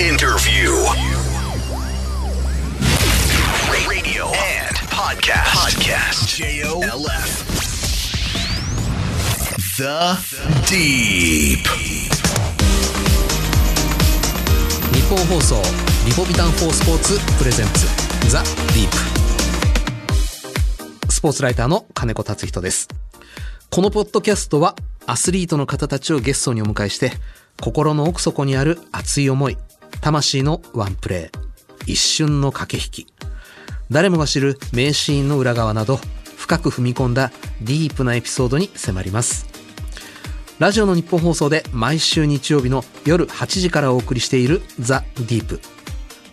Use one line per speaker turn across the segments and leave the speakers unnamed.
Interview. Radio and podcast. Podcast. J-O-L-F. The Deep.
日本放送リポビタン4スポーツプレゼンツザ・ディープスポーツライターの金子達人ですこのポッドキャストはアスリートの方たちをゲストにお迎えして心の奥底にある熱い思い魂のワンプレー一瞬の駆け引き。誰もが知る名シーンの裏側など深く踏み込んだディープなエピソードに迫ります。ラジオの日本放送で毎週日曜日の夜8時からお送りしているザ・ディープ。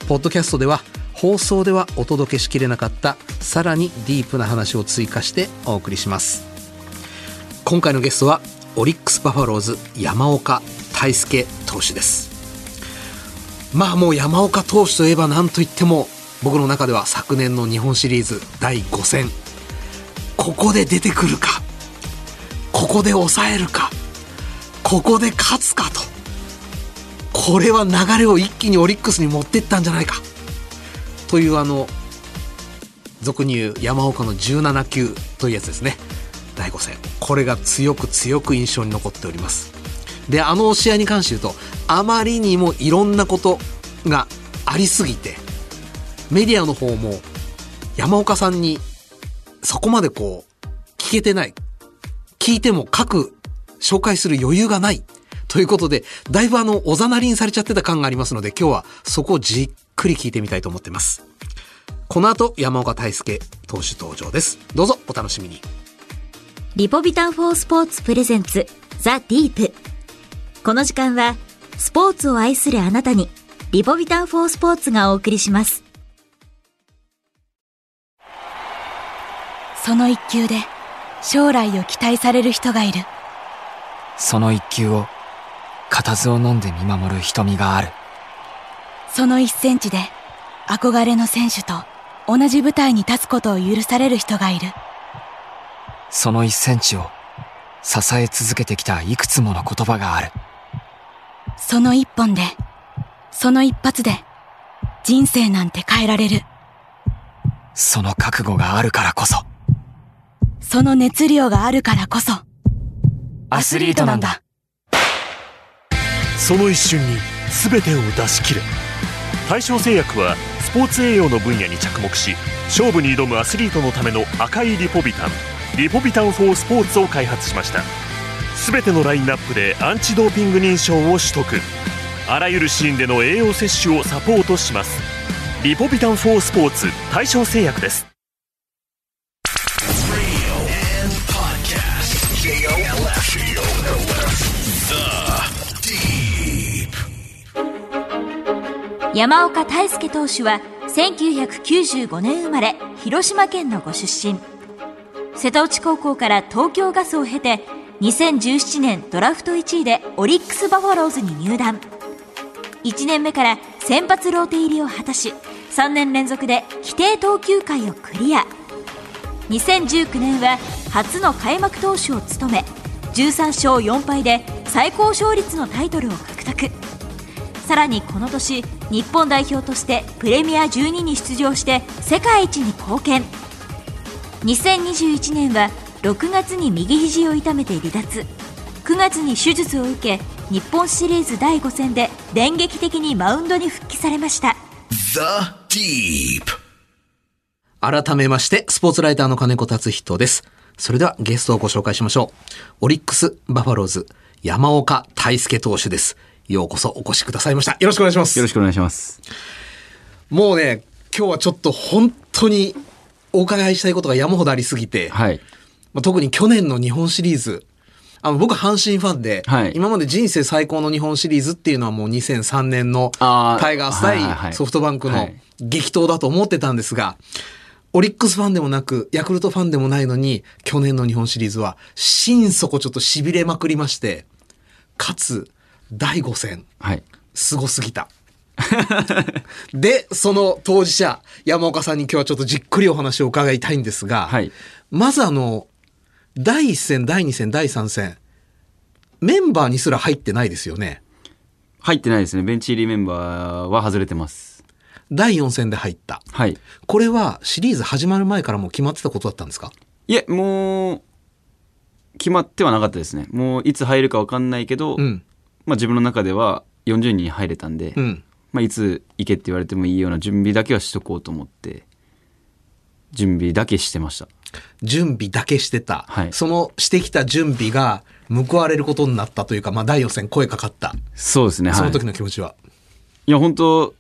ポッドキャストでは放送ではお届けしきれなかったさらにディープな話を追加してお送りします。今回のゲストはオリックス・バファローズ山岡大輔投手です。まあもう山岡投手といえば何といっても僕の中では昨年の日本シリーズ第5戦。ここで出てくるか。ここで抑えるか。ここで勝つかと。これは流れを一気にオリックスに持っていったんじゃないか。というあの俗に言う山岡の17球というやつですね。第5戦。これが強く強く印象に残っております。であの試合に関して言うとあまりにもいろんなことがありすぎてメディアの方も山岡さんにそこまでこう聞けてない聞いても各紹介する余裕がないということでだいぶあのおざなりにされちゃってた感がありますので今日はそこをじっくり聞いてみたいと思ってます。この後山岡大輔投手登場です。どうぞお楽しみに。
リポビタン4スポーツプレゼンツザ・ディープ。この時間はスポーツを愛するあなたにリポビタン4スポーツがお送りします。
その一球で将来を期待される人がいる。
その一球を固唾を飲んで見守る瞳がある。
その一センチで憧れの選手と同じ舞台に立つことを許される人がいる。
その一センチを支え続けてきたいくつもの言葉がある
その一本でその一発で人生なんて変えられる。
その覚悟があるからこそ。
その熱量があるからこそ。
アスリートなんだ。
その一瞬に全てを出し切れ。大正製薬はスポーツ栄養の分野に着目し勝負に挑むアスリートのための赤いリポビタン。リポビタン4スポーツを開発しました全てのラインナップでアンチドーピング認証を取得。あらゆるシーンでの栄養摂取をサポートします。リポビタン4スポーツ大正製薬です。
山岡大輔投手は1995年生まれ広島県のご出身。瀬戸内高校から東京ガスを経て2017年ドラフト1位でオリックス・バファローズに入団。1年目から先発ローテ入りを果たし3年連続で規定投球回をクリア。2019年は初の開幕投手を務め13勝4敗で最高勝率のタイトルを獲得。さらにこの年日本代表としてプレミア12に出場して世界一に貢献。2021年は6月に右肘を痛めて離脱。9月に手術を受け日本シリーズ第5戦で電撃的にマウンドに復帰されました。
The Deep.
改めましてスポーツライターの金子達人です。それではゲストをご紹介しましょう。オリックス・バファローズ山岡大輔投手です。ようこそお越しくださいました。よろしくお願いします。
よろしくお願いします。
もうね今日はちょっと本当にお伺いしたいことが山ほどありすぎて、
はい。
まあ特に去年の日本シリーズ。あの僕阪神ファンで、
はい。
今まで人生最高の日本シリーズっていうのはもう2003年のタイガース対ソフトバンクの
はい。
激闘だと思ってたんですが、オリックスファンでもなく、ヤクルトファンでもないのに、去年の日本シリーズは心底ちょっと痺れまくりまして、かつ、第5戦、
はい。
すごすぎた。で、その当事者、山岡さんに今日はちょっとじっくりお話を伺いたいんですが、
はい。
まずあの、第1戦、第2戦、第3戦、メンバーにすら入ってないですよね。
入ってないですね。ベンチ入りメンバーは外れてます。
第4戦で入った。
はい。
これはシリーズ始まる前からもう決まってたことだったんですか？
いえ、もう、決まってはなかったですね。もういつ入るか分かんないけど、
うん。
まあ自分の中では40人に入れたんで、
うん。
まあいつ行けって言われてもいいような準備だけはしとこうと思って、準備だけしてました。
準備だけしてた。
はい
そのしてきた準備が報われることになったというか、まあ第4戦声かかった。
そうですね。はい。
その時の気持ちは。
いや、本当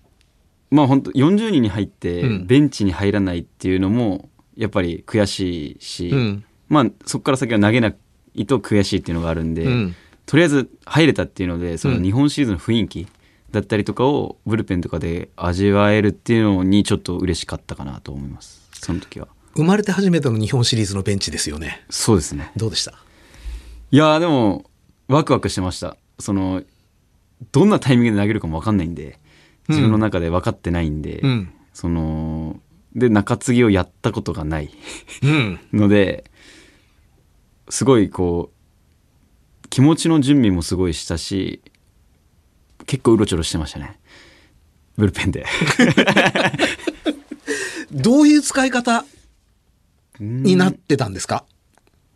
まあ本当40人に入って
うん、
ベンチに入らないっていうのも、やっぱり悔しいし、
うん
まあそこから先は投げないと悔しいっていうのがあるんで、
うん
とりあえず入れたっていうので、その
うん
日本シリーズの雰囲気だったりとかをブルペンとかで味わえるっていうのにちょっと嬉しかったかなと思います。その時は。
生まれて初めての日本シリーズのベンチですよね。
そうですね。
どうでした？
いやーでも、ワクワクしてました。その、どんなタイミングで投げるかもわかんないんで、自分の中で分かってないんで、
うん。
その、で、中継ぎをやったことがない
うん。
ので、すごいこう、気持ちの準備もすごいしたし、結構うろちょろしてましたね。ブルペンで。
どういう使い方になってたんですか？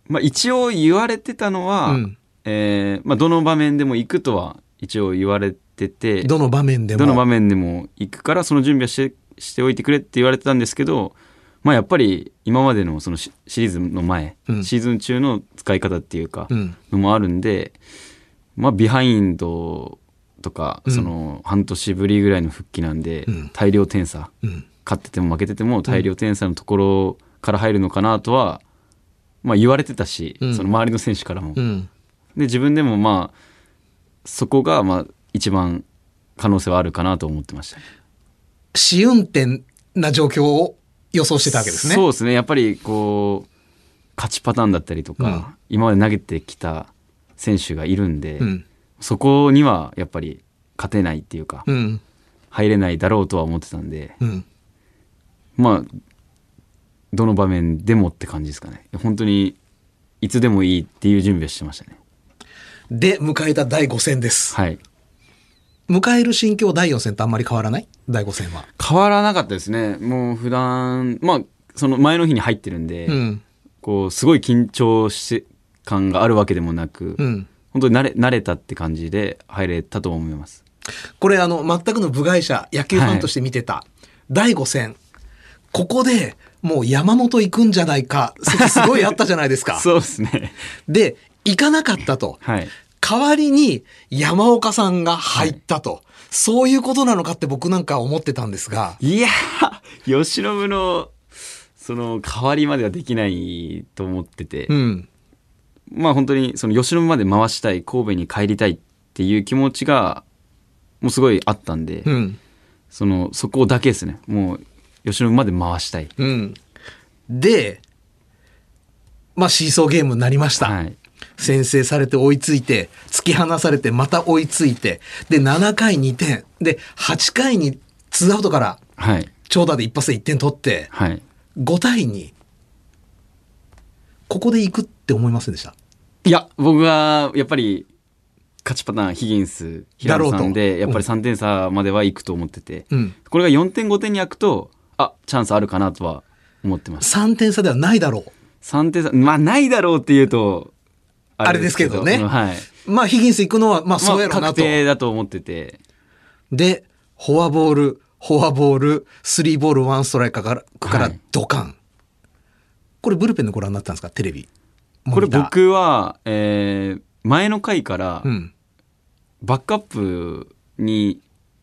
まあ一応言われてたのは、
うん
えーまあどの場面でも行くとは一応言われてて、
どの場面でも？
どの場面でも行くからその準備はしてしておいてくれって言われてたんですけど、まあやっぱり今までのそのシシリーズの前、
うん
シーズン中の使い方っていうか、
うん。
のもあるんで、まあビハインドとか、
うん
その半年ぶりぐらいの復帰なんで、
うん
大量点差、
うん。
勝ってても負けてても大量点差のところから入るのかなとは、まあ言われてたし、
うん
その周りの選手からも。
うん。
で自分でもまあそこがまあ一番可能性はあるかなと思ってましたね。
試運転な状況を予想してたわけですね。
そうですねやっぱりこう勝ちパターンだったりとか、
うん
今まで投げてきた選手がいるんで、
うん。
そこにはやっぱり勝てないっていうか、
うん。
入れないだろうとは思ってたんで
うん。
まあどの場面でもって感じですかね本当にいつでもいいっていう準備をしてましたね
で、迎えた第5戦です。
はい
迎える心境第4戦とあんまり変わらない？第5戦は。
変わらなかったですねもう普段まあその前の日に入ってるんで、
うん。
こうすごい緊張して感があるわけでもなく、
うん。
本当に慣れ慣れたって感じで入れたと思います
これあの、全くの部外者、野球ファンとして見てた、第5戦。ここでもう山本行くんじゃないか、説すごいあったじゃないですか。
そうですね
で、行かなかったと。
はい
代わりに山岡さんが入ったと。そういうことなのかって僕なんか思ってたんですが。
いやー、由伸の、その、代わりまではできないと思ってて、
うん。
まあ本当に、その、由伸まで回したい、神戸に帰りたいっていう気持ちが、もうすごいあったんで、
うん。
その、そこだけですね。もう、由伸まで回したい。
うん。で、まあシーソーゲームになりました。
はい。
先制されて追いついて、突き放されてまた追いついて、で、7回2点。で、8回に2アウトから
はい。
長打で一発で1点取って、
はい。
5対2。ここで行くって思いませんでした？
いや、僕は、やっぱり、勝ちパターン、ヒギンス、平野さんで、
と
やっぱり3点差までは行くと思ってて、
うん。
これが4点5点に開くと、あ、チャンスあるかなとは思ってます。
3点差ではないだろう。
3点差、まあないだろうっていうと、
あれですけどね
うんはい。
まあ、ヒギンス行くのは、まあ、そうやろう
まあ確
なと。
定だと思ってて、
で、フォアボール、フォアボール、スリーボール、ワンストライクから、から
はい
ドカン。これブルペンでご覧になったんですか？テレビ。
これ。僕は、えー前の回から
うん。
バックアップに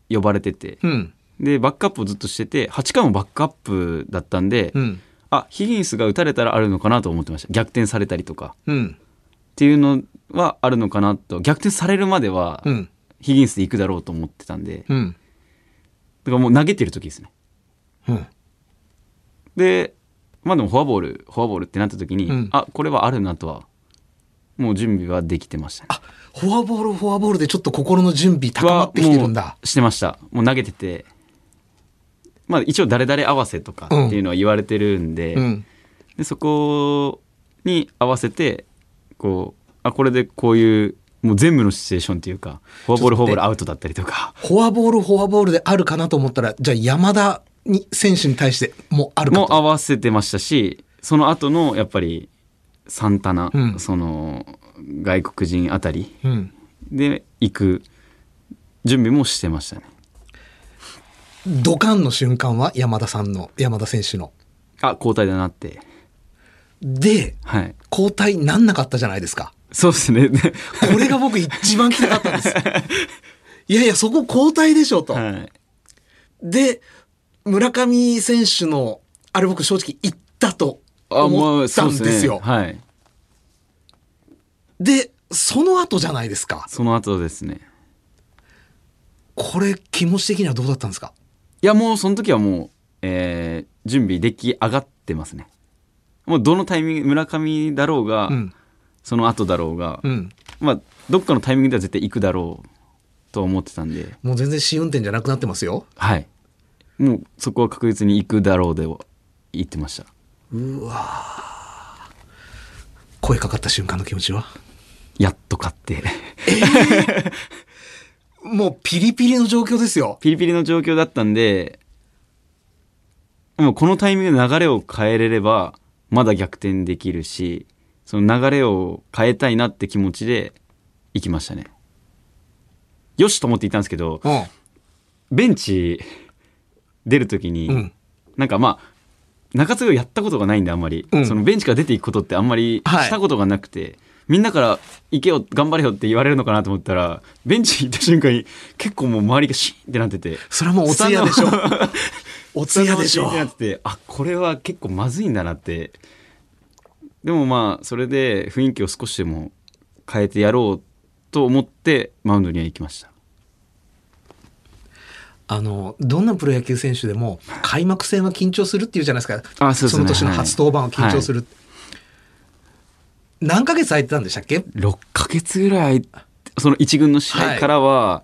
呼ばれてて、
うん。
で、バックアップをずっとしてて、8回もバックアップだったんで、
うん。
あ、ヒギンスが打たれたらあるのかなと思ってました。逆転されたりとか。
うん。
っていうのはあるのかなと。逆転されるまでは、
うん。
ヒギンスで行くだろうと思ってたんで、だ
うん。
からもう投げてる時ですね。
うん。
で、まあでもフォアボール、フォアボールってなった時に、
うん
あ、これはあるなとは、もう準備はできてましたね。
あ、フォアボール、フォアボールでちょっと心の準備高まってきてるんだ
してました。もう投げてて、まあ一応誰々合わせとかっていうのは言われてるんで、
うん。
でそこに合わせて、こう、あ、これでこういうもう全部のシチュエーションっていうかフォアボールフォアボールアウトだったりとか
フォアボール、フォアボールであるかなと思ったら、じゃあ山田に選手に対してもあるかと。
も合わせてましたしその後のやっぱりサンタナ、
うん
その外国人あたり
うん。
で行く準備もしてましたね
ドカンの瞬間は山田さんの、山田選手の。
あ交代だなって
で、
はい
交代なんなかったじゃないですか。
そうですねで
これが僕一番聞きたかったんです。いやいや、そこ交代でしょと。
はい
で、村上選手の、あれ僕正直言ったと思ったんですよ。
はい
で、その後じゃないですか。
その後ですね
これ気持ち的にはどうだったんですか？
いやもうその時はもう、えー準備出来上がってますね。もうどのタイミング村上だろうが、
うん。
その後だろうが、
うん。
まあどっかのタイミングでは絶対行くだろうとは思ってたんで。
もう全然試運転じゃなくなってますよ。
はい。もうそこは確実に行くだろうで言ってました。
声かかった瞬間の気持ちは？
やっと勝って
もうピリピリの状況ですよ。
ピリピリの状況だったんでもうこのタイミングで流れを変えれればまだ逆転できるしその流れを変えたいなって気持ちで行きましたねよしと思って行ったんですけど
うん。
ベンチ出る時に、
うん。
なんかまあ中継ぎをやったことがないんであんまり、
うん
そのベンチから出ていくことってあんまり
はい
したことがなくて、みんなから「行けよ頑張れよ」って言われるのかなと思ったらベンチ行った瞬間に結構もう周りがシーンってなってて
それはもうお通夜でしょ。お通夜でしょ
ってなっててあこれは結構まずいんだなってでもまあそれで雰囲気を少しでも変えてやろうと思ってマウンドには行きました
あの、どんなプロ野球選手でも開幕戦は緊張するっていうじゃないですか。
あそうですね
の年の初登板は緊張する。何ヶ月空いてたんでしたっけ
？6ヶ月ぐらいその一軍の試合からは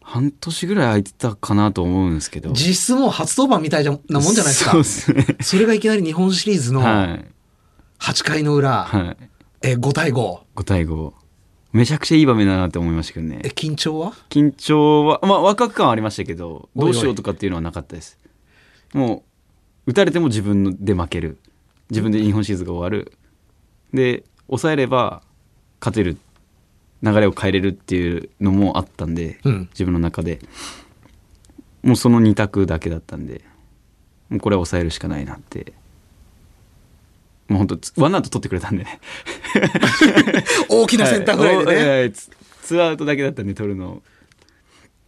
半年ぐらい空いてたかなと思うんですけど。
実質もう初登板みたいなもんじゃないですか。
そうですね。
それがいきなり日本シリーズの
はい。
8回の裏、
はい。
え5対5。
5対5めちゃくちゃいい場面だなって思いましたけどね。
え、緊張は？
緊張はまあワクワク感はありましたけど
おいおい。
どうしようとかっていうのはなかったです。もう打たれても自分で負ける。自分で日本シリーズが終わる。で抑えれば勝てる流れを変えれるっていうのもあったんで、
うん。
自分の中で。もうその2択だけだったんでもうこれは抑えるしかないなって。もう本当ワンアウト取ってくれたんで。ね
大きなセンターフライでね。
はい。ツーアウトだけだったんで取るの。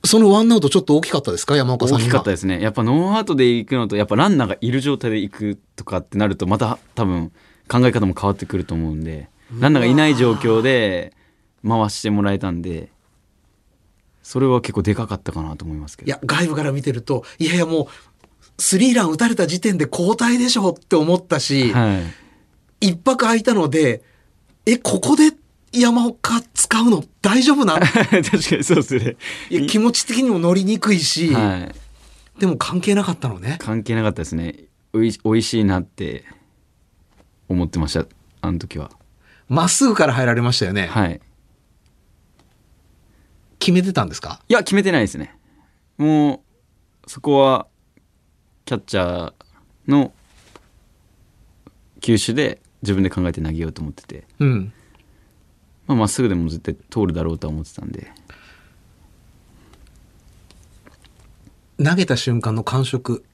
そのワンアウトちょっと大きかったですか？山岡さん
大きかったですね。やっぱノーアウトで行くのとやっぱランナーがいる状態で行くとかってなるとまた多分考え方も変わってくると思うんでランナーがいない状況で回してもらえたんでそれは結構でかかったかなと思いますけど。
いや、外部から見てると、いやいやもう、スリーラン打たれた時点で交代でしょって思ったし、
はい。
一泊空いたので、え、ここで山岡使うの？大丈夫な？
確かにそうですね。
いや気持ち的にも乗りにくいし、
はい。
でも関係なかったのね。
関係なかったですね。おいしいなって思ってましたあの時は。
まっすぐから入られましたよね。
はい。
決めてたんですか？
いや決めてないですね。もうそこはキャッチャーの球種で自分で考えて投げようと思ってて。
うん。
まあまっすぐでも絶対通るだろうとは思ってたんで。
投げた瞬間の感触、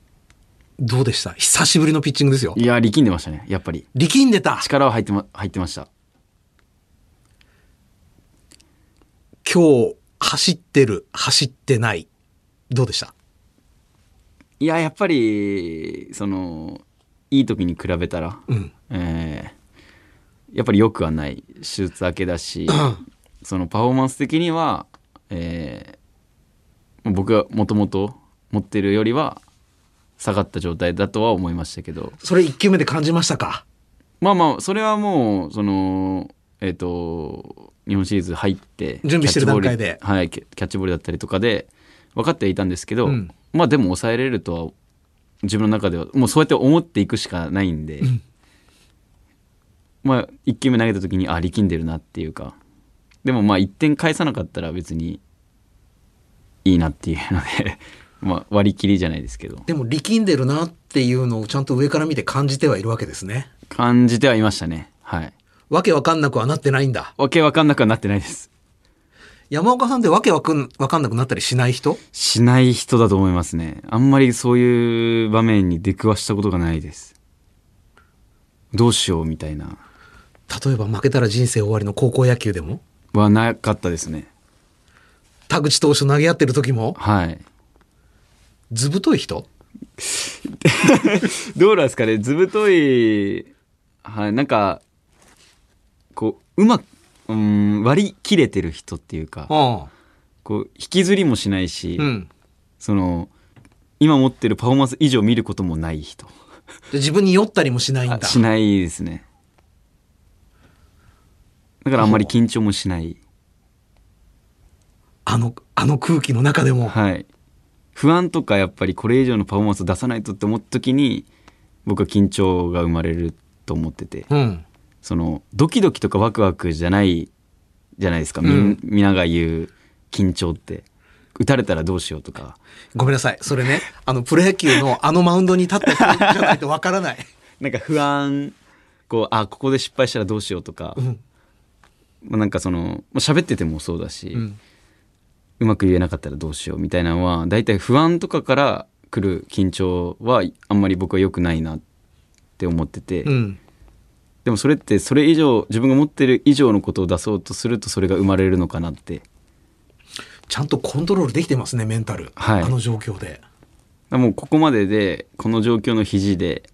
どうでした？久しぶりのピッチングですよ
い。や力んでましたねやっぱり
力んでた
力は入ってま入ってました
今日、走ってる、走ってない。どうでした？
いややっぱりそのいい時に比べたら、
うん。
えーやっぱり良くはない手術明けだし、
う ん
そのパフォーマンス的には、えー僕がもともと持ってるよりは下がった状態だとは思いましたけど。
それ一球目で感じましたか？
まあまあそれはもうそのえっ、と日本シリーズ入って
準備してる段階で。
はいキャッチボールだったりとかで分かってはいたんですけど、
うん。
まあでも抑えれるとは自分の中ではもうそうやって思っていくしかないんで、まあ1球目投げた時にあ力んでるなっていうかでもまあ1点返さなかったら別にいいなっていうのでまあ割り切りじゃないですけど。
でも力んでるなっていうのをちゃんと上から見て感じてはいるわけですね。
感じてはいましたね。はい。
わけわかんなくはなってないんだ。
わけわかんなくはなってないです。
山岡さんってわけわかんわかんなくなったりしない人？
しない人だと思いますね。あんまりそういう場面に出くわしたことがないです。どうしようみたいな。
例えば負けたら人生終わりの高校野球でも？
はなかったですね。
田口投手投げ合ってる時も？
はい
図太い人？
どうなんですかね？図太いはいなんかこううまくうん割り切れてる人っていうか
あ
こう引きずりもしないし、
あ。うん。
その今持ってるパフォーマンス以上見ることもない人
で自分に酔ったりもしないんだ。
あしないですねだからあんまり緊張もしない
あの、あの空気の中でも。
はい不安とかやっぱりこれ以上のパフォーマンスを出さないとって思った時に僕は緊張が生まれると思ってて。
うん。
そのドキドキとかワクワクじゃないじゃないですか、み
うん。
皆が言う緊張って。打たれたらどうしようとか。
ごめんなさい。それね、あの、プロ野球のあのマウンドに立った人じゃないとわからない。
なんか不安こうあここで失敗したらどうしようとか、
ん。
まあ、なんかそのまあ喋っててもそうだし、
うん
うまく言えなかったらどうしようみたいなのは大体不安とかから来る緊張はあんまり僕は良くないなって思ってて、
うん。
でもそれってそれ以上自分が持ってる以上のことを出そうとするとそれが生まれるのかなって
ちゃんとコントロールできてますね、メンタル。
はい
あの状況で。
もうここまででこの状況の肘で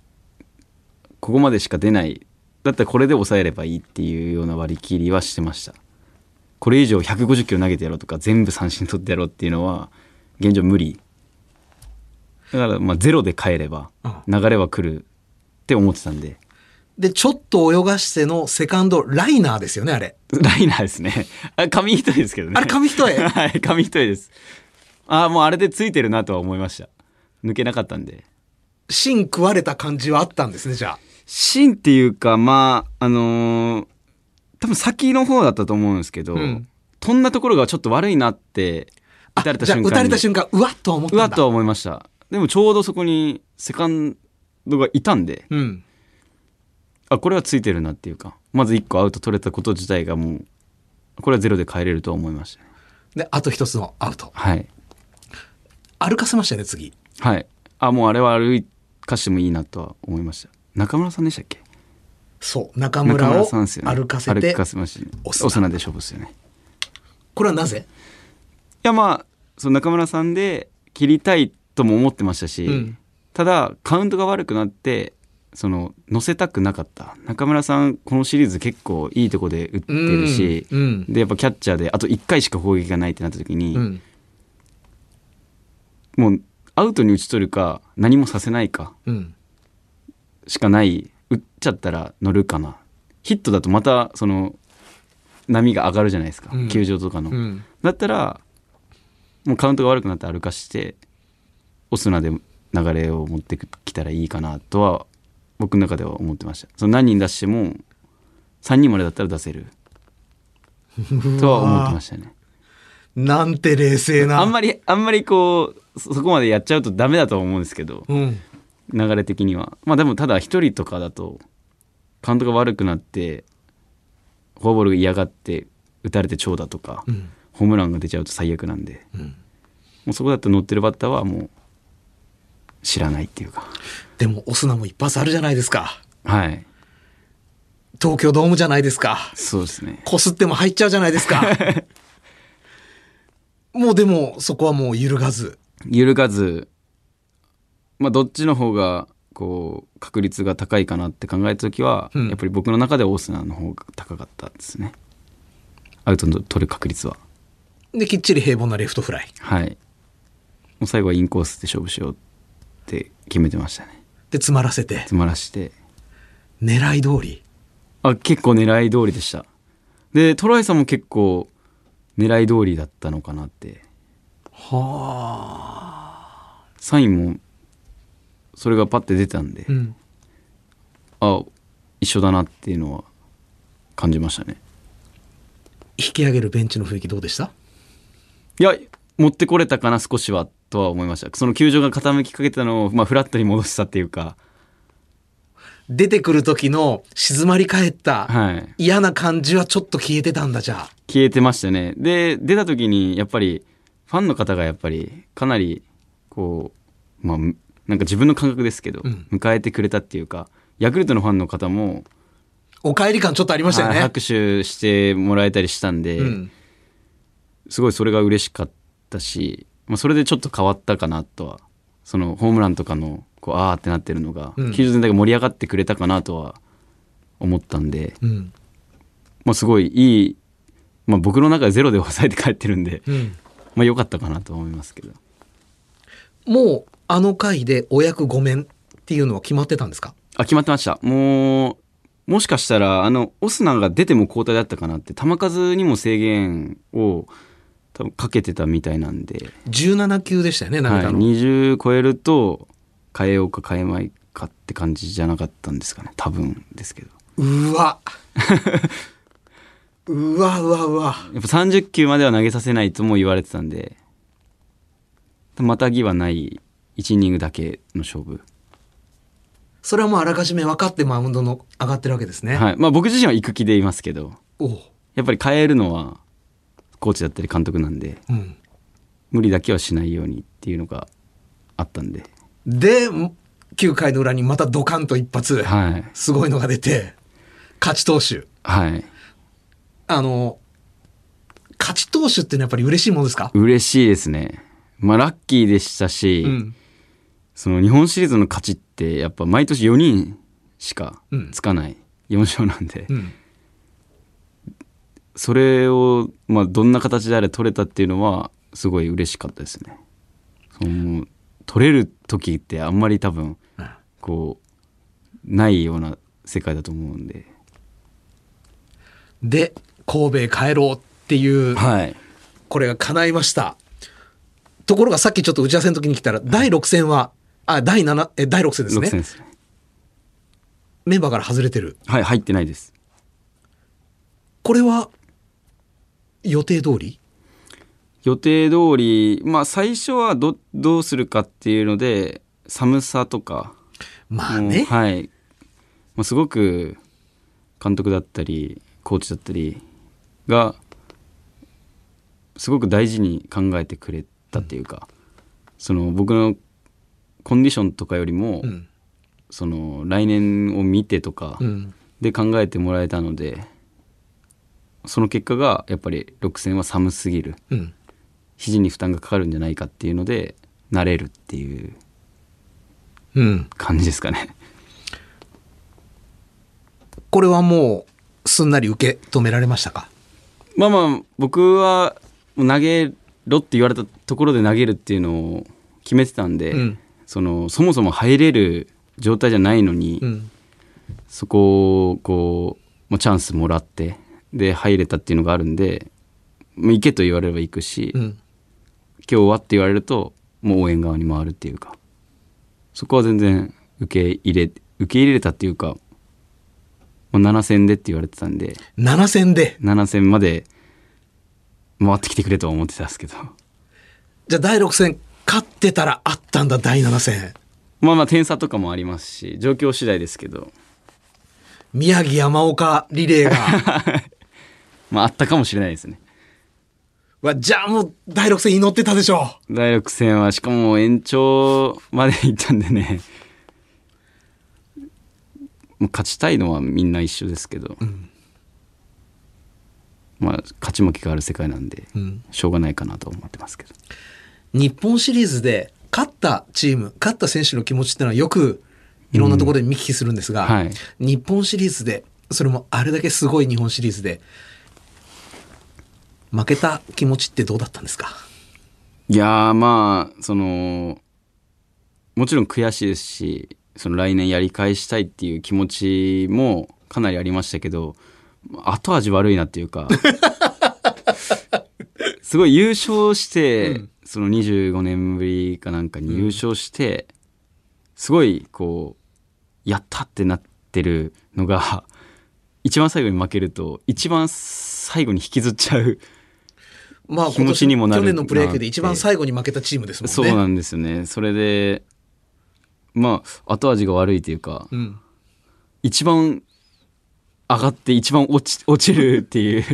ここまでしか出ないだったらこれで抑えればいいっていうような割り切りはしてましたこれ以上150キロ投げてやろうとか全部三振取ってやろうっていうのは現状無理。だからまあゼロで帰れば流れは来るって思ってたんで。
で、ちょっと泳がしてのセカンドライナーですよね、あれ。
ライナーですね。あ紙一重ですけどね。
あれ紙一重？
はい紙一重です。ああもうあれでついてるなとは思いました。抜けなかったんで。
芯食われた感じはあったんですね、じゃあ。
芯っていうかまああのー多分先の方だったと思うんですけど、
うん
飛んだところがちょっと悪いなって打たれた瞬間に
打たれた瞬間、うわっとは思ったんだ。
うわっとは思いましたでもちょうどそこにセカンドがいたんで
うん。
あこれはついてるなっていうかまず1個アウト取れたこと自体がもうこれはゼロで帰れるとは思いましたね
で、あと一つのアウト。
はい
歩かせましたよね、次。
はいあもうあれは歩かしてもいいなとは思いました中村さんでしたっけ？
そう。中村を歩かせて
ね
オスナ
オスナで勝負ですよね
これはなぜ？
いやまあその中村さんで切りたいとも思ってましたし、
うん
ただカウントが悪くなってその乗せたくなかった中村さんこのシリーズ結構いいとこで打ってるし、
うんうん
でやっぱキャッチャーであと1回しか攻撃がないってなった時に、
うん。
もうアウトに打ち取るか何もさせないか
うん。
しかない打っちゃったら乗るかな。ヒットだとまたその波が上がるじゃないですか、
うん。
球場とかの、
うん。
だったらもうカウントが悪くなって歩かしてオスナで流れを持ってきたらいいかなとは僕の中では思ってました。その何人出しても3人までだったら出せる。とは思ってましたね。
なんて冷静な。
あんまりあんまりこうそそこまでやっちゃうとダメだとは思うんですけど。
うん。
流れ的にはまあでもただ一人とかだとカウントが悪くなってフォアボールが嫌がって打たれて長打とか、
うん。
ホームランが出ちゃうと最悪なんで、
ん
もうそこだと乗ってるバッターはもう知らないっていうか
でも、オスナも一発あるじゃないですか。
はい
東京ドームじゃないですか。
そうですね
こすっても入っちゃうじゃないですか。もうでも、そこはもう揺るがず。
揺るがずまあどっちの方がこう確率が高いかなって考えた時は、
うん。
やっぱり僕の中ではオスナの方が高かったですね。アウトの取る確率は。
で、きっちり平凡なレフトフライ。
はい。もう最後はインコースで勝負しようって決めてましたね。
で、詰まらせて、
詰まらして。
狙い通り。
あ結構狙い通りでした。でトライさんも結構狙い通りだったのかなって。
は
サインもそれがパッて出たんで、
あ。うん。
あ一緒だなっていうのは感じましたね
引き上げるベンチの雰囲気どうでした？
いや、持ってこれたかな、少しは、とは思いました。その球場が傾きかけてたのを、まあ、フラットに戻したっていうか、
出てくる時の静まり返った
はい。
嫌な感じはちょっと消えてたんだ、じゃあ。
消えてましたね。で、出た時に、やっぱり、ファンの方がやっぱり、かなり、こう、まあ、むなんか自分の感覚ですけど、
うん
迎えてくれたっていうか、ヤクルトのファンの方も、
お帰り感ちょっとありましたよね。
はい拍手してもらえたりしたんで、
うん。
すごいそれが嬉しかったし、まあ、それでちょっと変わったかなとはそのホームランとかのこうあーってなってるのが、
うん
球場全体が盛り上がってくれたかなとは思ったんで、
うん。
まあ、すごいいい、まあ、僕の中でゼロで抑えて帰ってるんで、
うん。
まあ、良かったかなと思いますけど
もう、あの回でお役御免っていうのは決まってたんですか？
あ決まってましたもうもしかしたらあのオスナが出ても交代だったかなって球数にも制限を多分かけてたみたいなんで。
17球でしたよね、投げ
はい、
たの。
20超えると変えようか変えまいかって感じじゃなかったんですかね多分ですけど
うわ。うわうわうわ。
やっぱ30球までは投げさせないとも言われてたんでまたぎはない1イニングだけの勝負、
それはもうあらかじめ分かってマウンドの上がってるわけですね。
はいまあ、僕自身は行く気でいますけど
おう
やっぱり変えるのはコーチだったり監督なんで
うん。
無理だけはしないようにっていうのがあったんで
で、9回の裏にまたドカンと一発、
はい
すごいのが出て、勝ち投手。
はい
あの、勝ち投手ってのはやっぱり嬉しいものですか？
嬉しいですねまあラッキーでしたし、
うん。
その日本シリーズの勝ちってやっぱ毎年4人しかつかない4勝なんで、
うん。
それをまあどんな形であれ取れたっていうのはすごい嬉しかったですね。その取れる時ってあんまり多分こうないような世界だと思うんで。
で、神戸へ帰ろうっていう、
はい。
これが叶いました。ところがさっきちょっと打ち合わせの時に来たら、第6戦は、あ、第7、え、第6戦です
6
ね。
戦ですね。
メンバーから外れてる。
はい、入ってないです。
これは、予定通り？
予定通り、まあ最初はどどうするかっていうので、寒さとか、
まあね。
はい。もうすごく監督だったり、コーチだったりが、すごく大事に考えてくれたっていうか、その僕のコンディションとかよりも、
うん。
その来年を見てとか
うん。
で考えてもらえたので、その結果がやっぱり6戦は寒すぎる。
うん。
肘に負担がかかるんじゃないかっていうので、慣れるっていう
うん。
感じですかね。
これはもう、すんなり受け止められましたか？
まあまあ僕は投げろって言われたところで投げるっていうのを決めてたんで、
うん
そのそもそも入れる状態じゃないのに、
うん。
そこをこう、まあ、チャンスもらってで入れたっていうのがあるんで、まあ、行けと言われれば行くし、
うん。
今日はって言われるともう応援側に回るっていうかそこは全然受け入れ受け入れれたっていうか、まあ、7戦でって言われてたんで
7戦で
？7戦まで回ってきてくれとは思ってたんですけど
じゃあ第6戦、勝ってたらあったんだ、第7戦。
まあまあ点差とかもありますし状況次第ですけど。
宮城山岡リレーが。
まああったかもしれないですね。
わじゃあもう第6戦祈ってたでしょ
第6戦はしかも延長まで行ったんでね。もう勝ちたいのはみんな一緒ですけど、まあ勝ち負けがある世界なんで、
ん。
しょうがないかなと思ってますけど
日本シリーズで勝ったチーム、勝った選手の気持ちってのはよくいろんなところで見聞きするんですが、
うん。はい。
日本シリーズで、それもあれだけすごい日本シリーズで、負けた気持ちってどうだったんですか？
いやーまあそのもちろん悔しいですしその来年やり返したいっていう気持ちもかなりありましたけど後味悪いなっていうか すごい優勝して、その25年ぶりかなんかに優勝して、すごいこうやったってなってるのが 一番最後に負けると一番最後に引きずっちゃう。
まあ
気持ちにもなる
去年のプロ野球で一番最後に負けたチームですもんね。
そうなんですよね。それで、まあ、後味が悪いというか、
うん。
一番上がって一番落ち落ちるっていう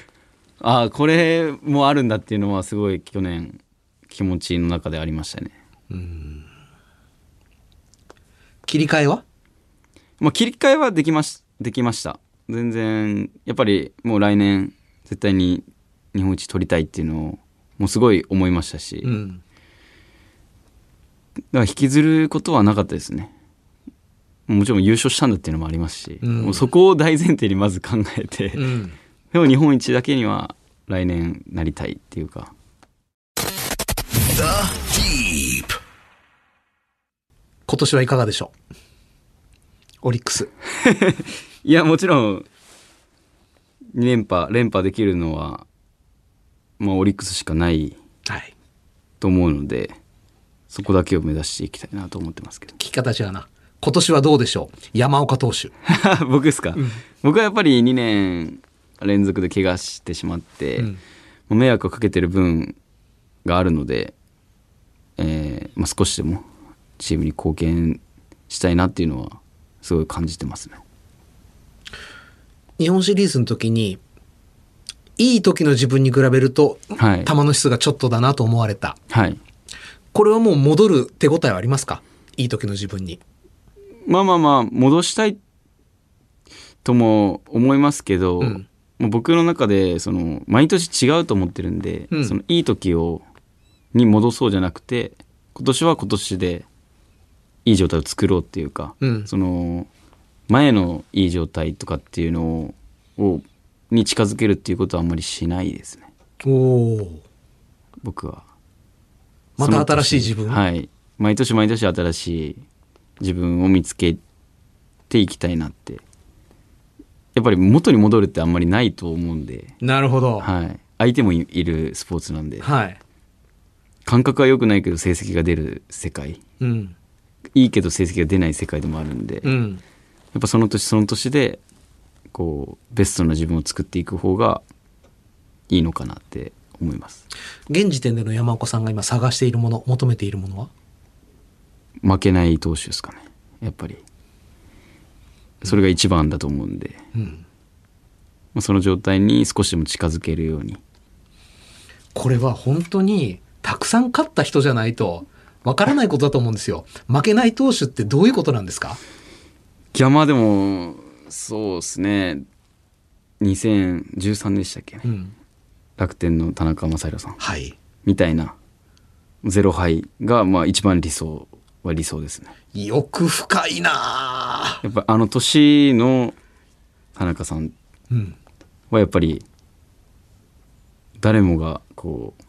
ああこれもあるんだっていうのはすごい去年気持ちの中でありましたね、
切り替えは？
まあ、切り替えはできましできました。全然やっぱりもう来年絶対に日本一取りたいっていうのをもうすごい思いましたし、だか
うん。
ら引きずることはなかったですね。もちろん優勝したんだっていうのもありますし、
うん
もうそこを大前提にまず考えて、
うん。
でも日本一だけには来年なりたいっていうか
The Deep.
今年はいかがでしょう？オリックス。
いやもちろん2連覇連覇できるのは、まあ、オリックスしかない
はい。
と思うのでそこだけを目指していきたいなと思ってますけど
聞き方違うな。今年はどうでしょう？山岡投手。
僕ですか、僕はやっぱり2年連続で怪我してしまって、
うん
もう迷惑をかけてる分があるので、えーまあ、少しでもチームに貢献したいなっていうのはすごい感じてますね。
日本シリーズの時に、いい時の自分に比べると、
はい
球の質がちょっとだなと思われた。
はい
これはもう戻る手応えはありますか？いい時の自分に。
まあまあまあ戻したいとも思いますけど、
うん
もう僕の中でその毎年違うと思ってるんで、
うん
そのいい時をに戻そうじゃなくて今年は今年でいい状態を作ろうっていうか、
うん
その前のいい状態とかっていうのををに近づけるっていうことはあんまりしないですね
おお。
僕は。
また新しい自分？
はい毎年毎年新しい自分を見つけていきたいなってやっぱり元に戻るってあんまりないと思うんで、
なるほど。
はい、相手もいいるスポーツなんで
はい。
感覚は良くないけど成績が出る世界。
うん。
いいけど成績が出ない世界でもあるんで、や
うん。
っぱその年その年でこうベストな自分を作っていく方がいいのかなって思います。
現時点での山岡さんが今探しているもの、求めているものは？
負けない投手ですかね。やっぱり。それが一番だと思うんで、
うん。
まあその状態に少しでも近づけるように。
これは本当にたくさん勝った人じゃないとわからないことだと思うんですよ。負けない投手ってどういうことなんですか？
いやまあでもそうですね2013年でしたっけ？ね、
うん。
楽天の田中将大さん
はい。
みたいなゼロ敗がまあ一番理想は理想ですね
欲深いなあ
やっぱあの年の田中さ
ん。
はやっぱり誰もがこう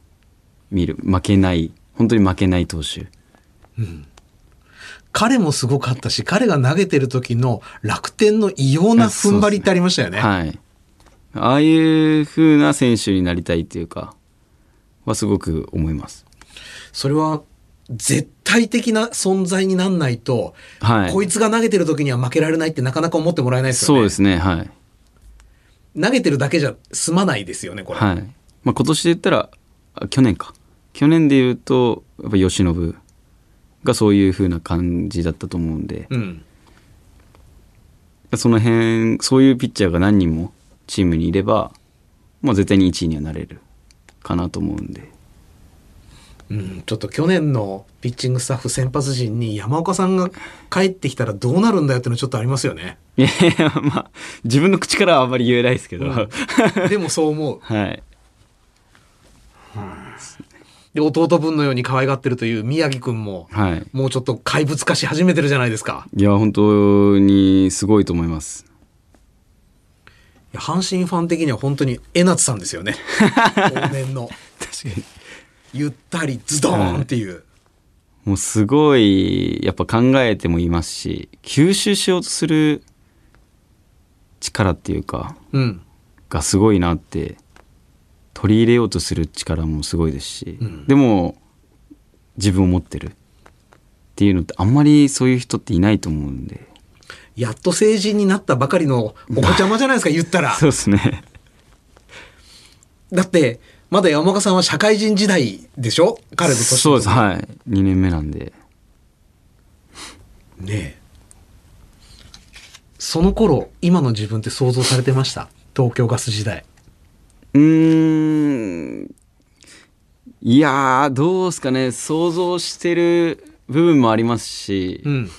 見る負けない本当に負けない投手
彼もすごかったし、彼が投げてる時の楽天の異様な踏ん張りってありましたよね。
はいああいう風な選手になりたいっていうかはすごく思います
それは絶対的な存在になんないと、
はい
こいつが投げてる時には負けられないってなかなか思ってもらえないですよね。
そうですねはい
投げてるだけじゃ済まないですよね、これ。
はい。まあ、今年で言ったら、あ去年か。去年で言うと、やっぱ由伸がそういう風な感じだったと思うんで、
うん。
その辺、そういうピッチャーが何人もチームにいれば、まあ、絶対に1位にはなれるかなと思うんで。
うん、ちょっと去年のピッチングスタッフ先発陣に山岡さんが帰ってきたらどうなるんだよっていうのはちょっとありますよね。
いやいや、まあ、自分の口からはあんまり言えないですけど、
でもそう思う。
はい。
で、弟分のように可愛がってるという宮城くんも、
はい。
もうちょっと怪物化し始めてるじゃないですか。
いや、本当にすごいと思います。
阪神ファン的には本当に江夏さんですよね。往年の。
確かに。
ゆったりズドーンっていう。
もうすごい、やっぱ考えてもいますし、吸収しようとする力っていうか、
うん。
がすごいなって、取り入れようとする力もすごいですし、
うん
でも、自分を持ってるっていうのってあんまりそういう人っていないと思うんで。
やっと成人になったばかりのお子ちゃまじゃないですか、言ったら。
そうですね。
だって、まだ山岡さんは社会人時代でしょ？彼の年
そうですはい2年目なんで
ねえ。その頃、今の自分って想像されてました？東京ガス時代。
うーん。いやーどうですかね。想像してる部分もありますし、
うん。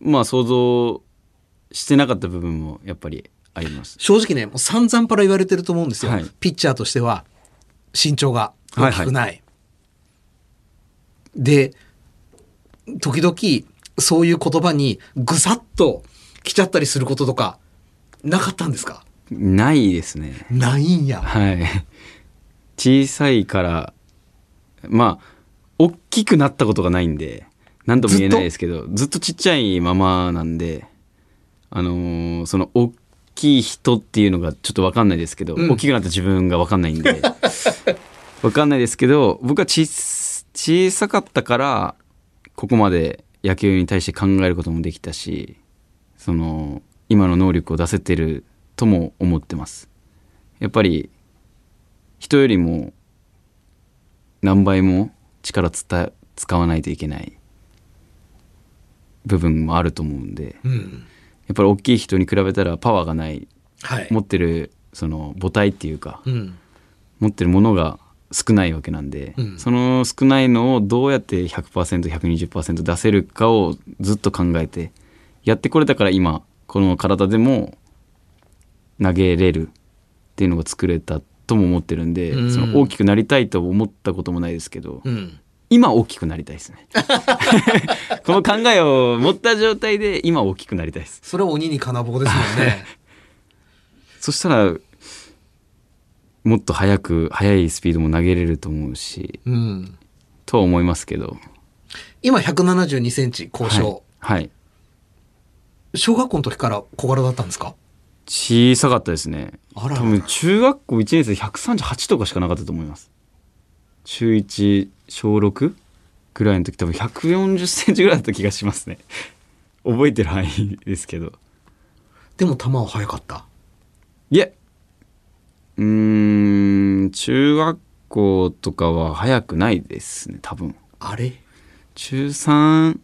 まあ想像してなかった部分もやっぱりあります。
正直ね、もう散々パラ言われてると思うんですよ。
はい。
ピッチャーとしては、身長が大きくない。で、時々、そういう言葉にぐさっと来ちゃったりすることとか、なかったんですか？
ないですね。
ないんや。
はい。小さいからまあ大きくなったことがないんで何とも言えないですけどずっとちっちゃいままなんであのーその大きい人っていうのがちょっと分かんないですけど、
うん。
大きくなった自分が分かんないんで。分かんないですけど僕はち小さかったからここまで野球に対して考えることもできたしその今の能力を出せてるとも思ってますやっぱり人よりも何倍も力使わないといけない部分もあると思うんで
うん。
やっぱり大きい人に比べたらパワーがない
はい。
持ってるその母体っていうか
うん。
持ってるものが少ないわけなんで、
うん
その少ないのをどうやって 100%120% 出せるかをずっと考えてやってこれたから今この体でも投げれるっていうのが作れたとも思ってるんで、
うん
その大きくなりたいと思ったこともないですけど、
うん。
今大きくなりたいですね この考えを持った状態で今大きくなりたいです
それは鬼に金棒ですもんね。
そしたらもっと速く速いスピードも投げれると思うし
うん。
とは思いますけど
今172センチ交渉。
はい、はい、
小学校の時から小柄だったんですか？
小さかったですね。
あら。
多分中学校1年生138とかしかなかったと思います。中1小 6? ぐらいの時多分140センチぐらいだった気がしますね。覚えてる範囲ですけど。
でも球は速かった？
いえ。うーん中学校とかは早くないですね多分。
あれ？
中3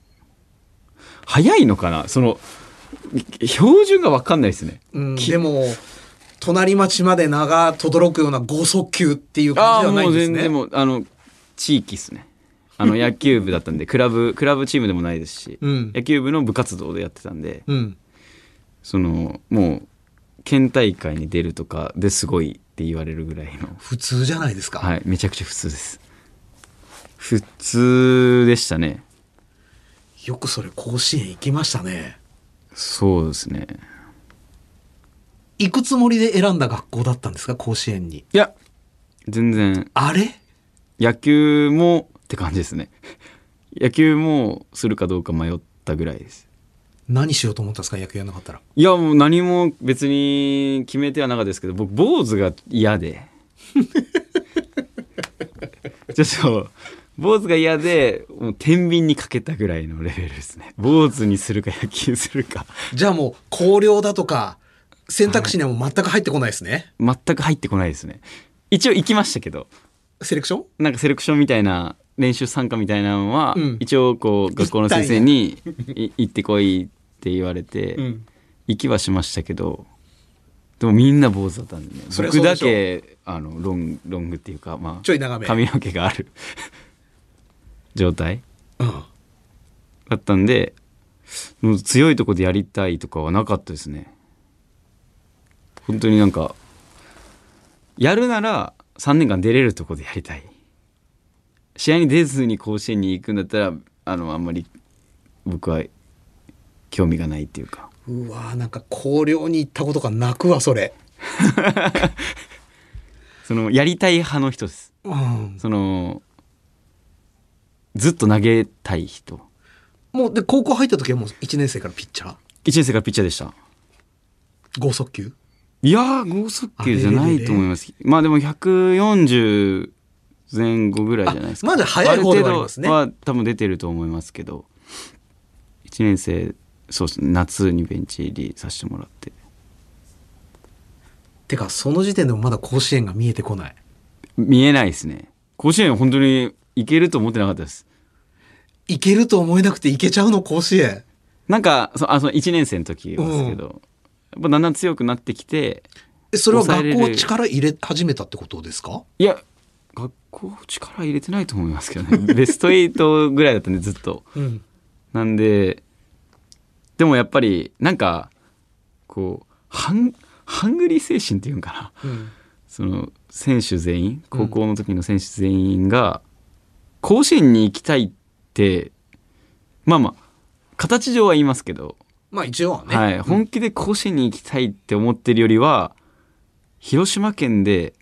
早いのかな？その標準が分かんないですね
うん、
き
でも、隣町まで名が轟くような剛速球っていう
あ
感じではないんですね。
然もうあの地域っすねあの野球部だったんでクラブクラブチームでもないですし、
うん
野球部の部活動でやってたんで
うん。
そのもう県大会に出るとかですごいって言われるぐらいの
普通じゃないですか。
はいめちゃくちゃ普通です普通でしたね
よくそれ甲子園行きましたね。
そうですね。
行くつもりで選んだ学校だったんですか？甲子園に。
いや全然。
あれ？
野球もって感じですね。野球もするかどうか迷ったぐらいです。
何しようと思ったんですか？野球やんなかったら。
いやもう何も別に決めてはなかったですけど僕坊主が嫌で。ちょっと坊主が嫌でもう天秤にかけたぐらいのレベルですね。坊主にするか野球するか。
じゃあもう、広陵だとか、選択肢にはもう全く入ってこないですね。
全く入ってこないですね。一応行きましたけど。
セレクション？
なんかセレクションみたいな練習参加みたいなのは、
うん。
一応こう学校の先生にい 行ってこいって言われて、
うん。
行きはしましたけどでもみんな坊主だったんでね。僕だけあのロンロングっていうかまあ
ちょい長め。
髪の毛がある状態
うん。
だったんでもう強いとこでやりたいとかはなかったですね本当になんかやるなら3年間出れるとこでやりたい試合に出ずに甲子園に行くんだったらあのあんまり僕は興味がないっていうか
うわーなんか広陵に行ったことが泣くわ、それ。
そのやりたい派の人です
うん。
そのずっと投げたい人。
もう、で、高校入った時はもう1年生からピッチャー
？1年生からピッチャーでした。
剛速球？
いやー剛速球じゃないと思います。まあでも140前後ぐらいじゃないですか。
あまだ早い方ではありますね。
は多分出てると思いますけど。1年生そうですね。夏にベンチ入りさせてもらって。
てか、その時点でもまだ甲子園が見えてこない。
見えないですね。甲子園本当に行けると思ってなかったです。
いけると思えなくていけちゃうの、甲子園。
なんか、そあその1年生の時ですけど、やっぱだんだん強くなってきて、
えそれは学校力入れ始めたってことですか？
いや、学校力入れてないと思いますけどね。ベスト8ぐらいだったんで、ずっと。
うん。
なんで、でもやっぱり、なんか、こう、ハン、ハングリー精神っていうんかな。
うん。
その、選手全員、高校の時の選手全員が、甲子園に行きたいって、まあまあ、形上は言いますけど、
まあ一応はね。
はい、本気で甲子園に行きたいって思ってるよりは、広島県で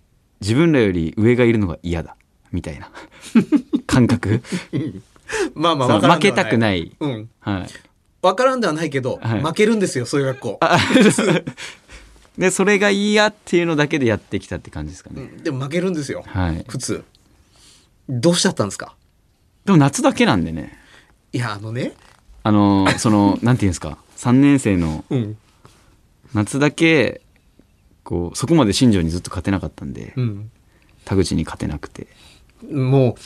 自分らより上がいるのが嫌だ、みたいな 感覚。
まあまあ
そう
わからん
負け
ではない。
たくない。
うん。
はい。
わからんではないけど、
はい
負けるんですよ、そういう学校。
あで、それが嫌っていうのだけでやってきたって感じですかね。
でも負けるんですよ。
はい。
普通。どうしちゃったんですか？
でも夏だけなんでね。
いや、あのね。
あの、その、なんていうんですか？3年生の
うん。
夏だけ、こう、そこまで新庄にずっと勝てなかったんで、
うん。
田口に勝てなくて。
も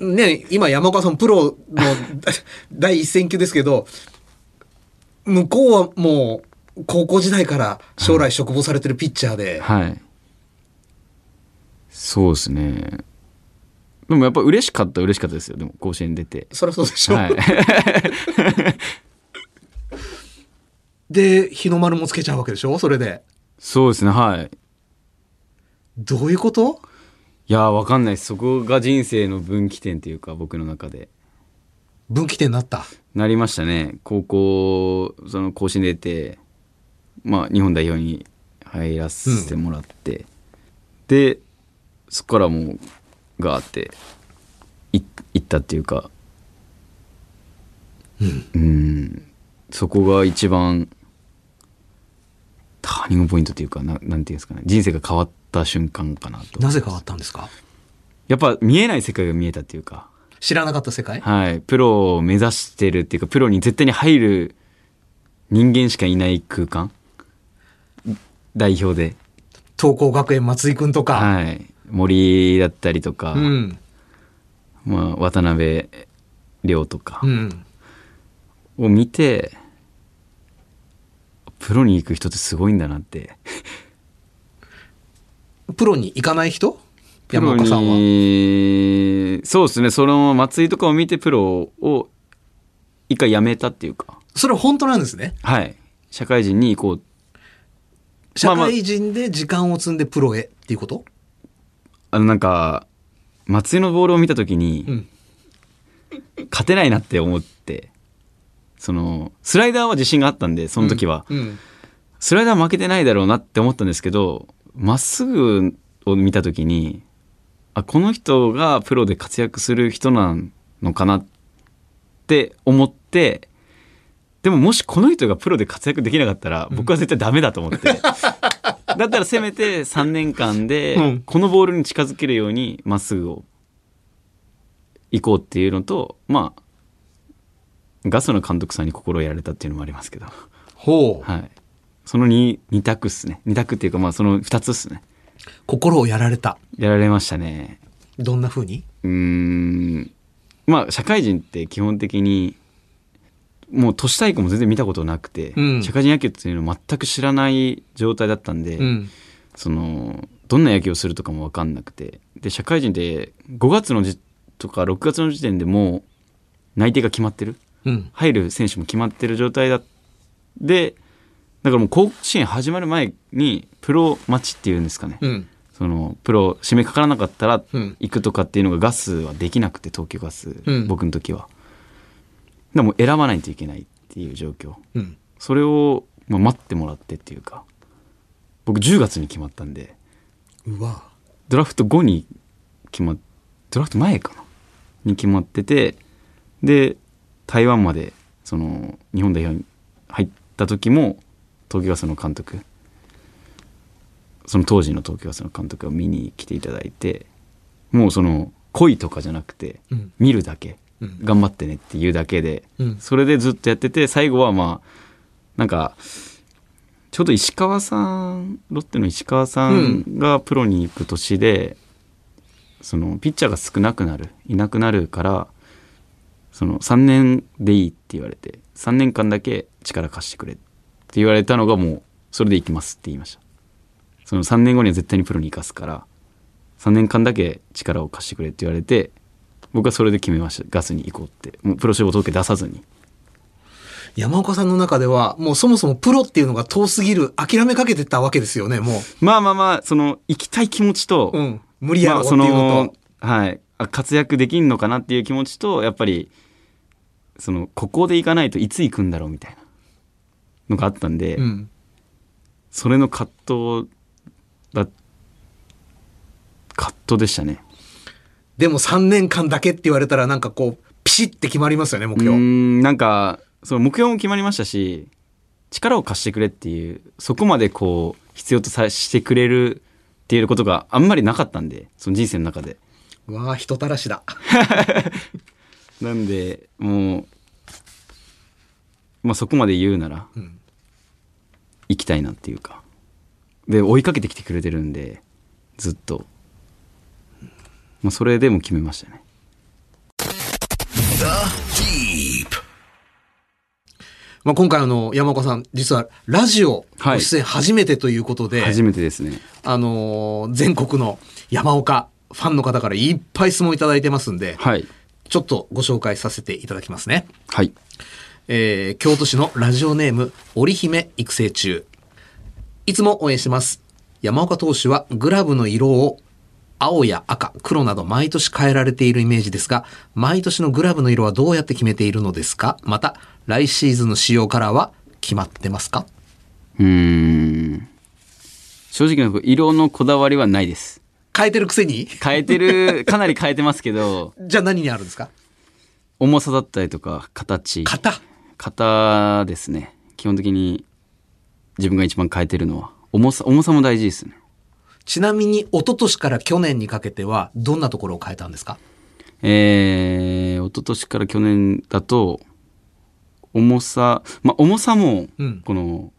う、ね、今山岡さんプロの 第一線級ですけど、向こうはもう高校時代から将来嘱望されてるピッチャーで、
はい。そうですね。でもやっぱ嬉しかった嬉しかったですよ。でも甲子園出て。
そりゃそうでしょ。
はい。
で、日の丸もつけちゃうわけでしょ？それで。
そうですね、はい。
どういうこと？
いやー、わかんない。そこが人生の分岐点っていうか、僕の中で。
分岐点になった。
なりましたね。高校、その甲子園出て、まあ、日本代表に入らせてもらって、で、そこからもう、ガーって、い行ったっていうか、うん、そこが一番、ターニングポイントっていうか、ななんていうんですかね、人生が変わった瞬間かなと。
なぜ変わったんですか？
やっぱ見えない世界が見えたっていうか、
知らなかった世界？
はい。プロを目指してるっていうか、プロに絶対に入る人間しかいない空間？代表で。
東光学園松井くんとか。
はい。森だったりとか、
うん。
まあ、渡辺亮とか
うん。
を見て、プロに行く人ってすごいんだなって。
プロに行かない人？山岡さんは？
に、そうですね、その松井とかを見てプロを一回辞めたっていうか、
それは本当なんですね？
はい。社会人に行こう
社会人で時間を積んでプロへっていうこと？
あのなんか松井のボールを見た時に、
うん。
勝てないなって思ってそのスライダーは自信があったんでその時は、
うん。
スライダー負けてないだろうなって思ったんですけどまっすぐを見た時にあこの人がプロで活躍する人なのかなって思ってでももしこの人がプロで活躍できなかったら僕は絶対ダメだと思って、だったらせめて3年間で
うん。
このボールに近づけるようにまっすぐを行こうっていうのとまあガスの監督さんに心をやられたっていうのもありますけど。
ほう。
はい。その 2, 二択っすね。2択っていうかまあその2つっすね。
心をやられた。
やられましたね。
どんな風に？
うーん。まあ社会人って基本的にもう都市対抗も全然見たことなくて、
うん
社会人野球っていうのを全く知らない状態だったんで、
うん。
そのどんな野球をするとかも分かんなくてで社会人で5月のじとか6月の時点でもう内定が決まってる
うん。
入る選手も決まってる状態だでだからもう甲子園始まる前にプロ待ちっていうんですかね、
うん。
そのプロ締めかからなかったら
うん
行くとかっていうのがガスはできなくて東京ガス、
うん
僕の時はでも選ばないといけないっていう状況
うん。
それを、まあ、待ってもらってっていうか僕10月に決まったんで
うわ。
ドラフト後に決まっドラフト前かな？に決まっててで台湾までその日本代表に入った時も東京ガスの監督その当時の東京ガスの監督が見に来ていただいてもうその恋とかじゃなくて
うん。
見るだけ
うん。
頑張ってねっていうだけで
うん。
それでずっとやってて最後はまあなんかちょうど石川さんロッテの石川さんがプロに行く年で、そのピッチャーが少なくなるいなくなるからその3年でいいって言われて3年間だけ力貸してくれって言われたのがもうそれで行きますって言いましたその3年後には絶対にプロに行かすから3年間だけ力を貸してくれって言われて僕はそれで決めましたガスに行こうってもうプロ志望届出さずに
山岡さんの中では、もうそもそもプロっていうのが遠すぎる、諦めかけてたわけですよね、も
まあまあまあその行きたい気持ちと、
う。うん。無理やろ
まあ
っていうのと。
はいあ活躍できんのかなっていう気持ちとやっぱりそのここで行かないといつ行くんだろうみたいなのがあったんで、
うん。
それの葛藤だ葛藤でしたね
でも3年間だけって言われたらなんかこう、ピシッて決まりますよね、目標。
んなんかその目標も決まりましたし力を貸してくれっていうそこまでこう必要とさしてくれるっていうことがあんまりなかったんでその人生の中で
うわあ、人たらしだ。
なんでもうまあそこまで言うなら、
ん
行きたいなっていうかで追いかけてきてくれてるんでずっと、まあ、それでも決めましたね
The Deep.
まあ今回あの、山岡さん、実はラジオ
はい
ご出演初めてということで、
初めてですね
あのー全国の山岡ファンの方からいっぱい質問いただいてますんで、
はい
ちょっとご紹介させていただきますね。
はい
えー京都市のラジオネーム、織姫育成中。いつも応援してます。山岡投手はグラブの色を青や赤、黒など毎年変えられているイメージですが、毎年のグラブの色はどうやって決めているのですか？また、来シーズンの使用カラーは決まってますか？
うーん。正直なところ色のこだわりはないです。
変えてるくせに？
変えてるかなり変えてますけど。
じゃあ何にあるんですか？
重さだったりとか形。
型。
型ですね。基本的に自分が一番変えてるのは。重さ重さも大事ですね
ちなみに、一昨年から去年にかけては、どんなところを変えたんですか？
えー、一昨年から去年だと重さまあ重さも
うん
この、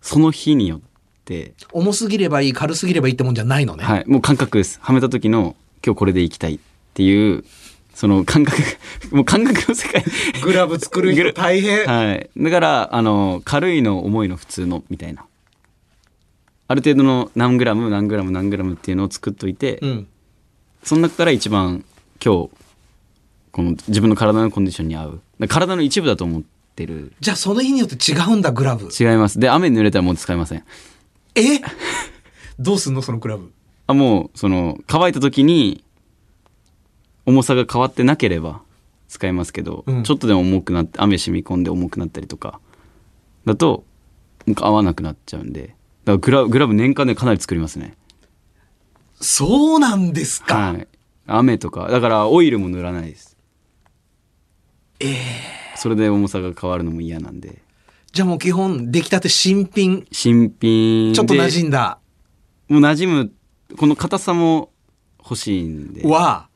その日によって、
重すぎればいい、軽すぎればいいってもんじゃないのね。
はいもう感覚ですはめた時の今日これでいきたいっていうその感覚 もう感覚の世界
グラブ作る人大変。
はい。だから、あの、軽いの、重いの、普通の、みたいな。ある程度の何グラム、何グラム、何グラムっていうのを作っといて、
うん。
その中から一番今日、この自分の体のコンディションに合う。体の一部だと思ってる。
じゃあその日によって違うんだ、グラブ。
違います。で、雨に濡れたらもう使いません。
え？どうすんの？そのグラブ。
あ、もう、その、乾いた時に、重さが変わってなければ使いますけど、
うん
ちょっとでも重くなって、雨染み込んで重くなったりとか、だと、合わなくなっちゃうんで、らグラグラブ年間でかなり作りますね。
そうなんですか？
はい。雨とか、だからオイルも塗らないです。ええそれで重さが変わるのも嫌なんで。
じゃあもう基本、出来たて新品、
新品で。
ちょっと馴染んだ。
もう馴染む、この硬さも欲しいんで。
は、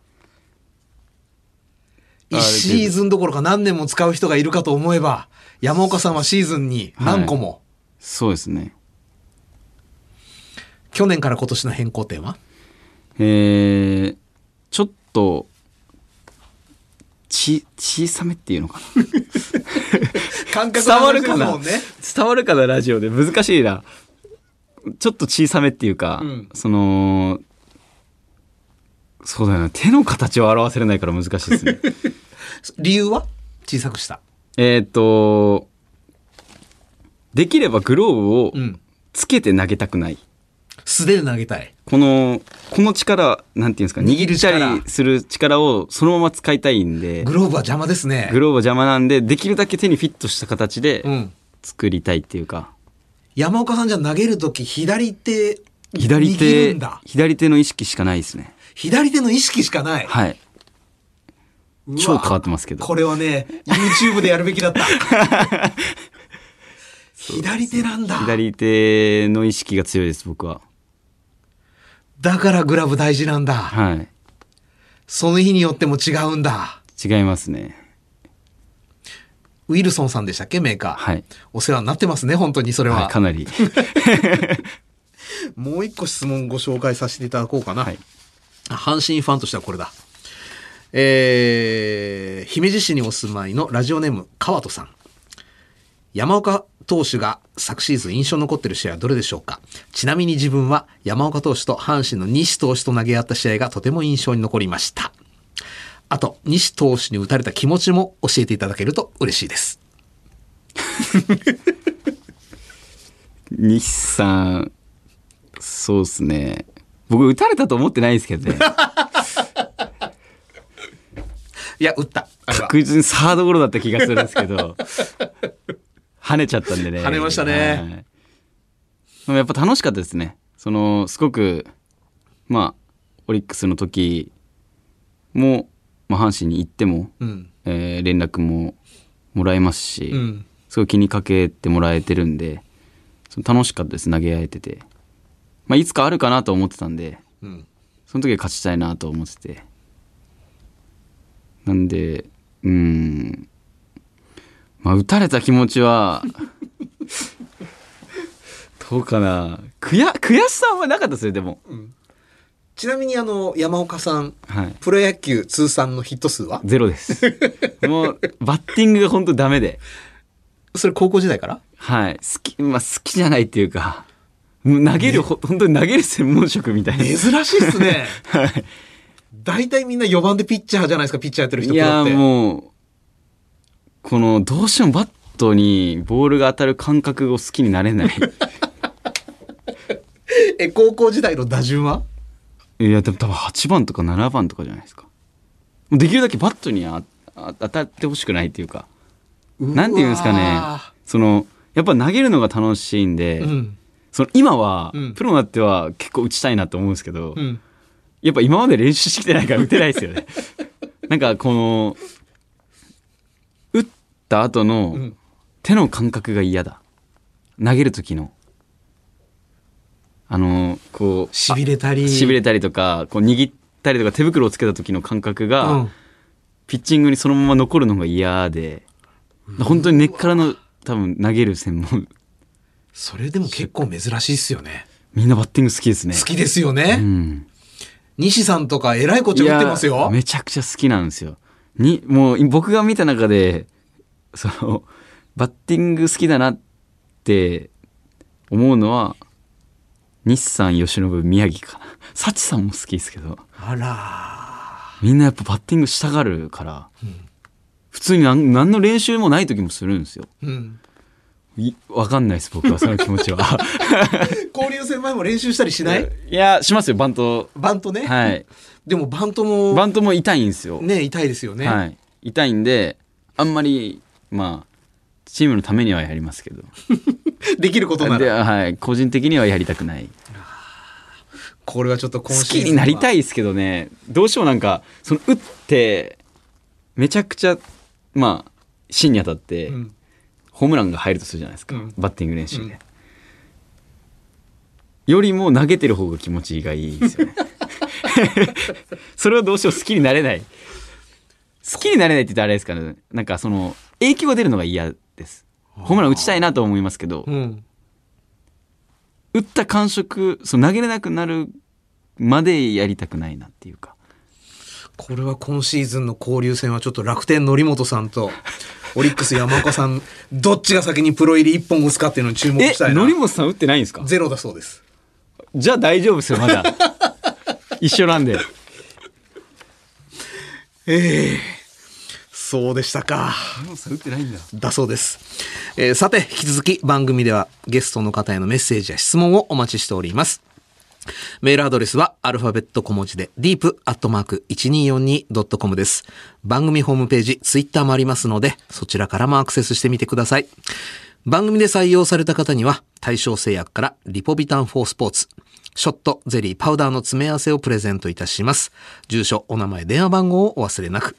あ
一シーズンどころか何年も使う人がいるかと思えば、山岡さんはシーズンに何個も。
そうですね。
去年から今年の変更点は？
えー、ちょっと、ち、小さめっていうのかな？
感覚
伝わるかな？伝わるかな、ラジオで。難しいな。ちょっと小さめっていうか、
うん
その、そうだよな。手の形を表せれないから難しいですね。
理由は？小さくした。
えーっと、できればグローブを
うん。
つけて投げたくない。
素手で投げたい。
この、この力、なんていうんですか、
握
った
力
りする力をそのまま使いたいんで、
グローブは邪魔ですね。
グローブは邪魔なんで、できるだけ手にフィットした形で
うん。
作りたいっていうか、
山岡さんじゃ投げるとき左手、握
左手
るんだ、
左手の意識しかないですね。
左手の意識しかない。
はい。超変わってますけど
これはね、YouTube でやるべきだった。左手なんだ。
左手の意識が強いです、僕は。
だからグラブ大事なんだ。
はい。
その日によっても違うんだ。
違いますね。
ウィルソンさんでしたっけメーカー。
はい。
お世話になってますね、本当にそれは。
はい、かなり。
もう一個質問ご紹介させていただこうかな。
はい
あ阪神ファンとしてはこれだ。えー、姫路市にお住まいのラジオネーム、川戸さん。山岡投手が昨シーズン印象に残っている試合はどれでしょうか？ちなみに自分は山岡投手と阪神の西投手と投げ合った試合がとても印象に残りました。あと、西投手に打たれた気持ちも教えていただけると嬉しいです。
西さん、そうですね。僕、打たれたと思ってないんですけどね。
いや、打った。
確実にサードゴロだった気がするんですけど、跳ねちゃったんでね。
跳ねましたね
はいでもやっぱ楽しかったですね。その、すごく、まあ、オリックスの時も、まあ、阪神に行っても、
うん。
えー連絡ももらえますし、
うん。
すごい気にかけてもらえてるんで、その楽しかったです、投げ合えてて。まあ、いつかあるかなと思ってたんで、
うん。
その時は勝ちたいなと思ってて。なんで、うーん。まあ、打たれた気持ちは、どうかな。悔や、悔しさはなかったですよ、でも。
ちなみにあの、山岡さん、
はい。
プロ野球通算のヒット数は？
ゼロです。もう、バッティングが本当ダメで。
それ高校時代から？
はい。好き、まあ、好きじゃないっていうか、もう投げる、ほ本当に投げる専門職みたいな。
珍しいっすね。
はい。
大体みんな4番でピッチャーじゃないですか、ピッチャーやってる人って
もうこのどうしてもバットにボールが当たる感覚を好きになれない。
え、高校時代の打順は？い
やでも多分8番とか7番とかじゃないですか。できるだけバットにああ当たってほしくないっていうか。なんていうんですかね。そのやっぱ投げるのが楽しいんで、
うん。
その今は、
うん。
プロになっては結構打ちたいなと思うんですけど、
うん。
やっぱ今まで練習してきてないから打てないですよね。なんかこの、打った後の
ん
手の感覚が嫌だ。投げる時の。あの、こう、
痺れたり。
しびれたりとか、こう握ったりとか手袋をつけた時の感覚が、
うん。
ピッチングにそのまま残るのが嫌で、本当に根っからの多分投げる専門、
それでも結構珍しいっすよね。
みんなバッティング好きですね。
好きですよね。
うん。
西さんとか偉いこっちゃ打ってますよ。
めちゃくちゃ好きなんですよ。に、もう僕が見た中で、その、バッティング好きだなって思うのは、日産、吉信、宮城かな。幸さんも好きですけど、
あら
みんなやっぱバッティングしたがるから、普通に何何の練習もない時もするんですよ。
ー。うん。
いわかんないです、僕はその気持ちは。
交流戦前も練習したりしない？
いや、しますよ、バント。
バントね。
はい。
でもバントも、
バントも痛いんですよ。
ね、痛いですよね。
はい、痛いんであんまりまあチームのためにはやりますけど。
できることな
で、
ら。
はい、個人的にはやりたくない。
これはちょっと今
好
シーズン
きになりた
い。
いですけどね。どうしてもなんかその打ってめちゃくちゃまあ芯に当たって、
うん。
ホームランが入るとするじゃないですか、
うん。
バッティング練習で、
うん。
よりも投げてる方が気持ちがいいですよね。それはどうしても好きになれない。好きになれないって言ったらあれですかね。なんかその影響が出るのが嫌です。ホームラン打ちたいなと思いますけど
うん。
打った感触そう投げれなくなるまでやりたくないなっていうか。
これは今シーズンの交流戦はちょっと楽天則本さんと オリックス山岡さんどっちが先にプロ入り一本打つかっていうのに注目
え
したいな。
則本さん打ってないんですか？
ゼロだそうです。
じゃあ大丈夫ですよまだ。一緒なんで。
ええそうでしたか
打ってないんだ
だそうです、えーさて引き続き番組ではゲストの方へのメッセージや質問をお待ちしておりますメールアドレスはアルファベット小文字で deep.1242.com です。番組ホームページ、ツイッターもありますので、そちらからもアクセスしてみてください。番組で採用された方には、対象製薬からリポビタン4スポーツ、ショット、ゼリー、パウダーの詰め合わせをプレゼントいたします。住所、お名前、電話番号をお忘れなく。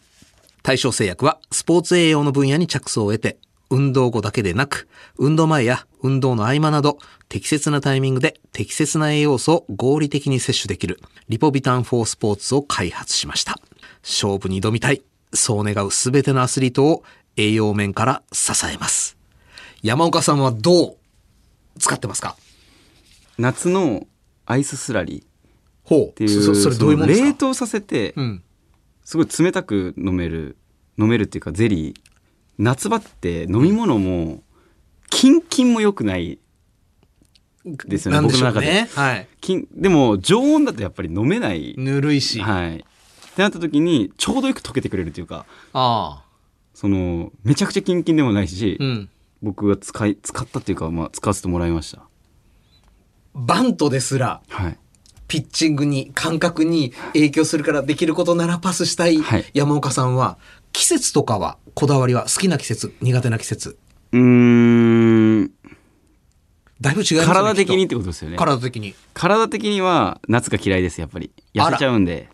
対象製薬はスポーツ栄養の分野に着想を得て、運動後だけでなく、運動前や運動の合間など、適切なタイミングで適切な栄養素を合理的に摂取できる、リポビタン4スポーツを開発しました。勝負に挑みたい、そう願うすべてのアスリートを栄養面から支えます。山岡さんはどう使ってますか？
夏のアイススラリ
ほう。
っていう
そそれどういうものですか？
冷凍させて、
うん。
すごい冷たく飲める飲めるっていうかゼリー夏場って飲み物もキンキンも良くないですよね
なんでしょう
僕の中で
ね。はい。
キンでも常温だとやっぱり飲めない、
ぬるいし。あ
はいってなった時にちょうどよく溶けてくれるっていうか
あ。
そのめちゃくちゃキンキンでもないし、
うん。
僕が使い使ったっていうか、まあ、使わせてもらいました
バントですら、
はい
ピッチングに、感覚に影響するからできることならパスしたい
はい
山岡さんは、季節とかは、こだわりは好きな季節、苦手な季節。
うーん
だいぶ違いね。
体的にってことですよね
体的に。
体的には夏が嫌いですやっぱり痩せちゃうんで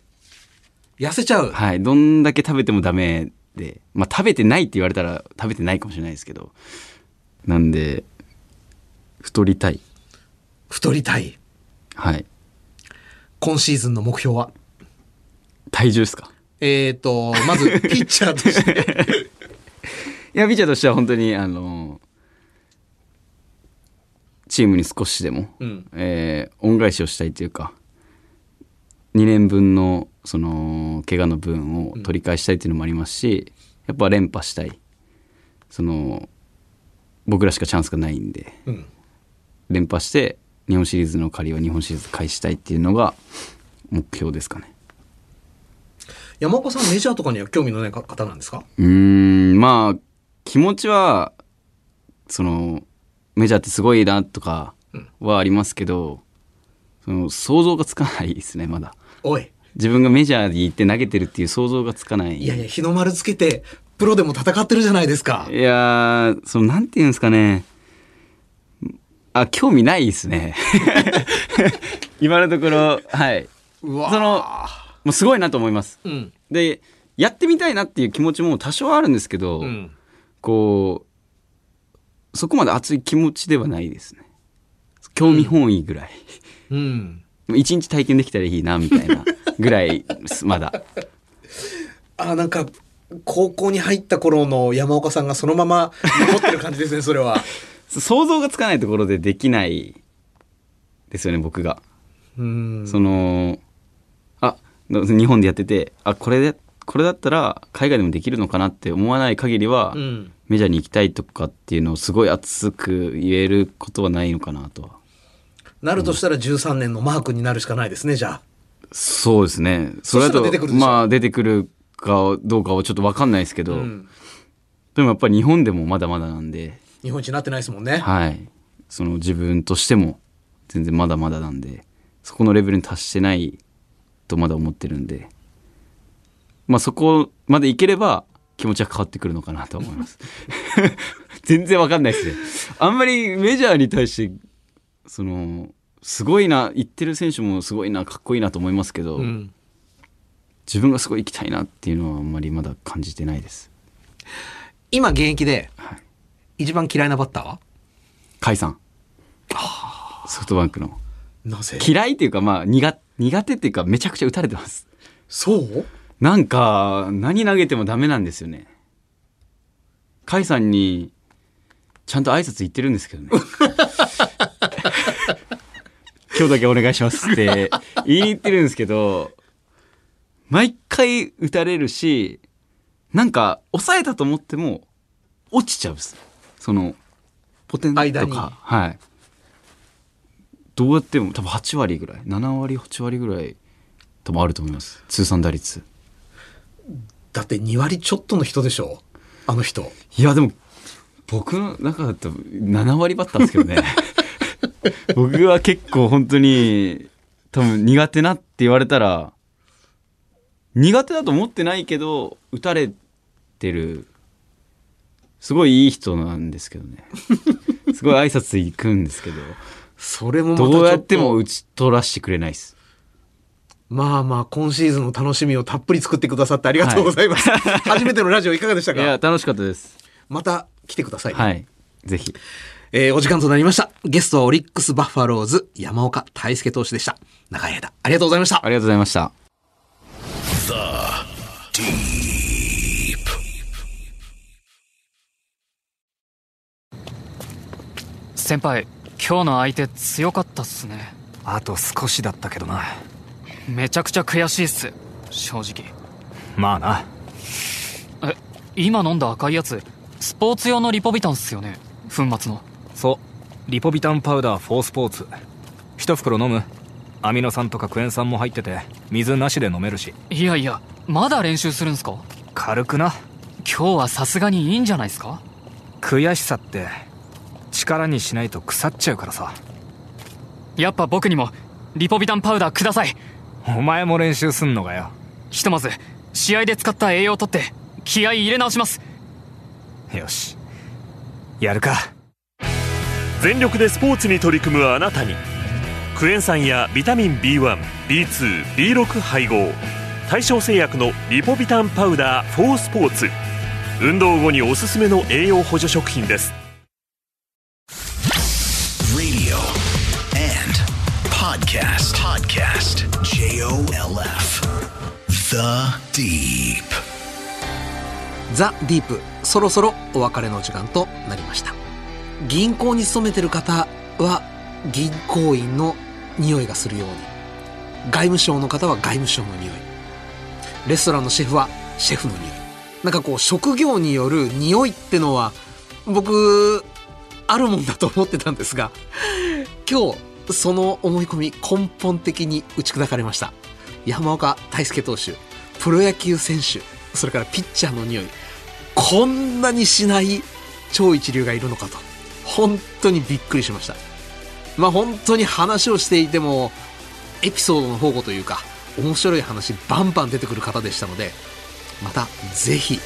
痩せちゃう？
はい。どんだけ食べてもダメで、まあ食べてないって言われたら食べてないかもしれないですけど、なんで、太りたい。
太りたい。
はい。
今シーズンの目標は？
体重ですか？
えーと、まず、ピッチャーとして。
いや、ピッチャーとしては本当に、あの、チームに少しでも、
うん
えー恩返しをしたいというか、2年分の、その、怪我の分を取り返したいっていうのもありますし、やっぱ連覇したい。その、僕らしかチャンスがないんで、
うん。
連覇して日本シリーズの借りを日本シリーズ返したいっていうのが目標ですかね。
山岡さんメジャーとかには興味のない方なんですか？
うーんまあ気持ちはそのメジャーってすごいなとかはありますけど、その想像がつかないですねまだ。
おい。
自分がメジャーに行って投げてるっていう想像がつかない。
いやいや、日の丸つけて、プロでも戦ってるじゃないですか。
いやーそのなんていうんですかねあ興味ないですね 今のところはいう
わ
そのもうすごいなと思います
うん。
でやってみたいなっていう気持ちも多少あるんですけど、
うん。
こうそこまで熱い気持ちではないですね興味本位ぐらい、
うん。
一日体験できたらいいなみたいな ぐらいまだ
あ、なんか、高校に入った頃の山岡さんがそのまま残ってる感じですね、それは。
想像がつかないところでできないですよね僕が
うん。
そのあ日本でやっててあこれでこれだったら海外でもできるのかなって思わない限りは、
うん。
メジャーに行きたいとかっていうのをすごい熱く言えることはないのかなとは
なるとしたら13年のマークになるしかないですね、じゃあ。
そうですねそれだ
そしたら出てくるでしょ
まあ出てくるかどうかはちょっと分かんないですけど、
うん。
でもやっぱり日本でもまだまだなんで
日本一になってないですもんね。
はい。その自分としても全然まだまだなんでそこのレベルに達してないとまだ思ってるんでまあそこまでいければ気持ちは変わってくるのかなと思います。全然わかんないですね。あんまりメジャーに対してそのすごいな言ってる選手もすごいなかっこいいなと思いますけど、
うん。
自分がすごい行きたいなっていうのはあんまりまだ感じてないです。
今現役で
はい、
一番嫌いなバッター？は
甲斐さん。ソフトバンクの。
なぜ？
嫌いっていうかまあ苦苦手っていうかめちゃくちゃ打たれてます。
そう？
なんか何投げてもダメなんですよね。甲斐さんにちゃんと挨拶言ってるんですけどね。今日だけお願いしますって言いに行ってるんですけど毎回打たれるしなんか抑えたと思っても落ちちゃうんですそのポテンとかはい。どうやっても多分8割ぐらい7割8割ぐらい多分あると思います。通算打率。
だって2割ちょっとの人でしょ？あの人。
いやでも僕の中だと7割バッターですけどね。僕は結構本当に多分苦手なって言われたら苦手だと思ってないけど打たれてるすごいいい人なんですけどね。すごい挨拶行くんですけど
それもまた
どうやっても打ち取らせてくれないです。
まあまあ、今シーズンの楽しみをたっぷり作ってくださってありがとうございます。初めてのラジオいかがでした
いや
か
楽しかったです。
また来てくださいね、
はい。ぜひ。
えーお時間となりました。ゲストはオリックスバファローズ山岡大輔投手でした。長い間、ありがとうございました。
あ。りがとうございました
先輩今日の相手強かったっすね。
あと少しだったけどな。めちゃくちゃ悔しいっす。正直。
まあな。
え今飲んだ赤いやつスポーツ用のリポビタンっすよね。粉末の。
そう。リポビタンパウダー4スポーツ。一袋飲む。アミノ酸とかクエン酸も入ってて水なしで飲めるし。
いやいやまだ練習するんすか？
軽くな。
今日はさすがにいいんじゃないですか？
悔しさって力にしないと腐っちゃうからさ。
やっぱ僕にもリポビタンパウダーください。
お前も練習すんのかよ。
ひとまず試合で使った栄養をとって気合い入れ直します。
よし。やるか。
全力でスポーツに取り組むあなたにクエン酸やビタミン B1B2B6 配合対象製薬のリポビタンパウダー4スポーツ運動後におすすめの栄養補助食品です
podcast. Podcast. J O L F. The Deep.
ザ・ディープそろそろお別れの時間となりました銀行に勤めてる方は銀行員の匂いがするように外務省の方は外務省の匂いレストランのシェフはシェフの匂いなんかこう職業による匂いってのは僕あるもんだと思ってたんですが今日その思い込み根本的に打ち砕かれました。山岡大輔投手プロ野球選手それからピッチャーの匂いこんなにしない超一流がいるのかと本当にびっくりしました。まあ本当に話をしていてもエピソードの保護というか面白い話バンバン出てくる方でしたのでまたぜひ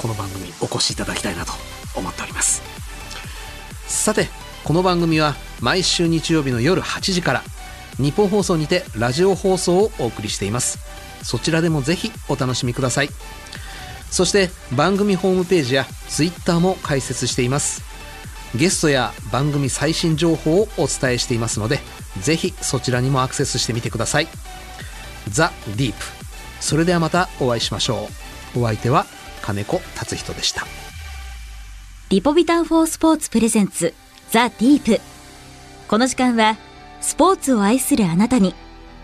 この番組お越しいただきたいなと思っております。さてこの番組は毎週日曜日の夜8時から日本放送にてラジオ放送をお送りしています。そちらでもぜひお楽しみください。そして番組ホームページやツイッターも開設しています。ゲストや番組最新情報をお伝えしていますのでぜひそちらにもアクセスしてみてください。ザ・ディープ。それではまたお会いしましょう。お相手は金子達人でした。
リポビタン4スポーツプレゼンツ。ザ・ディープこの時間はスポーツを愛するあなたに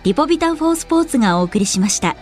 リポビタン4スポーツがお送りしました。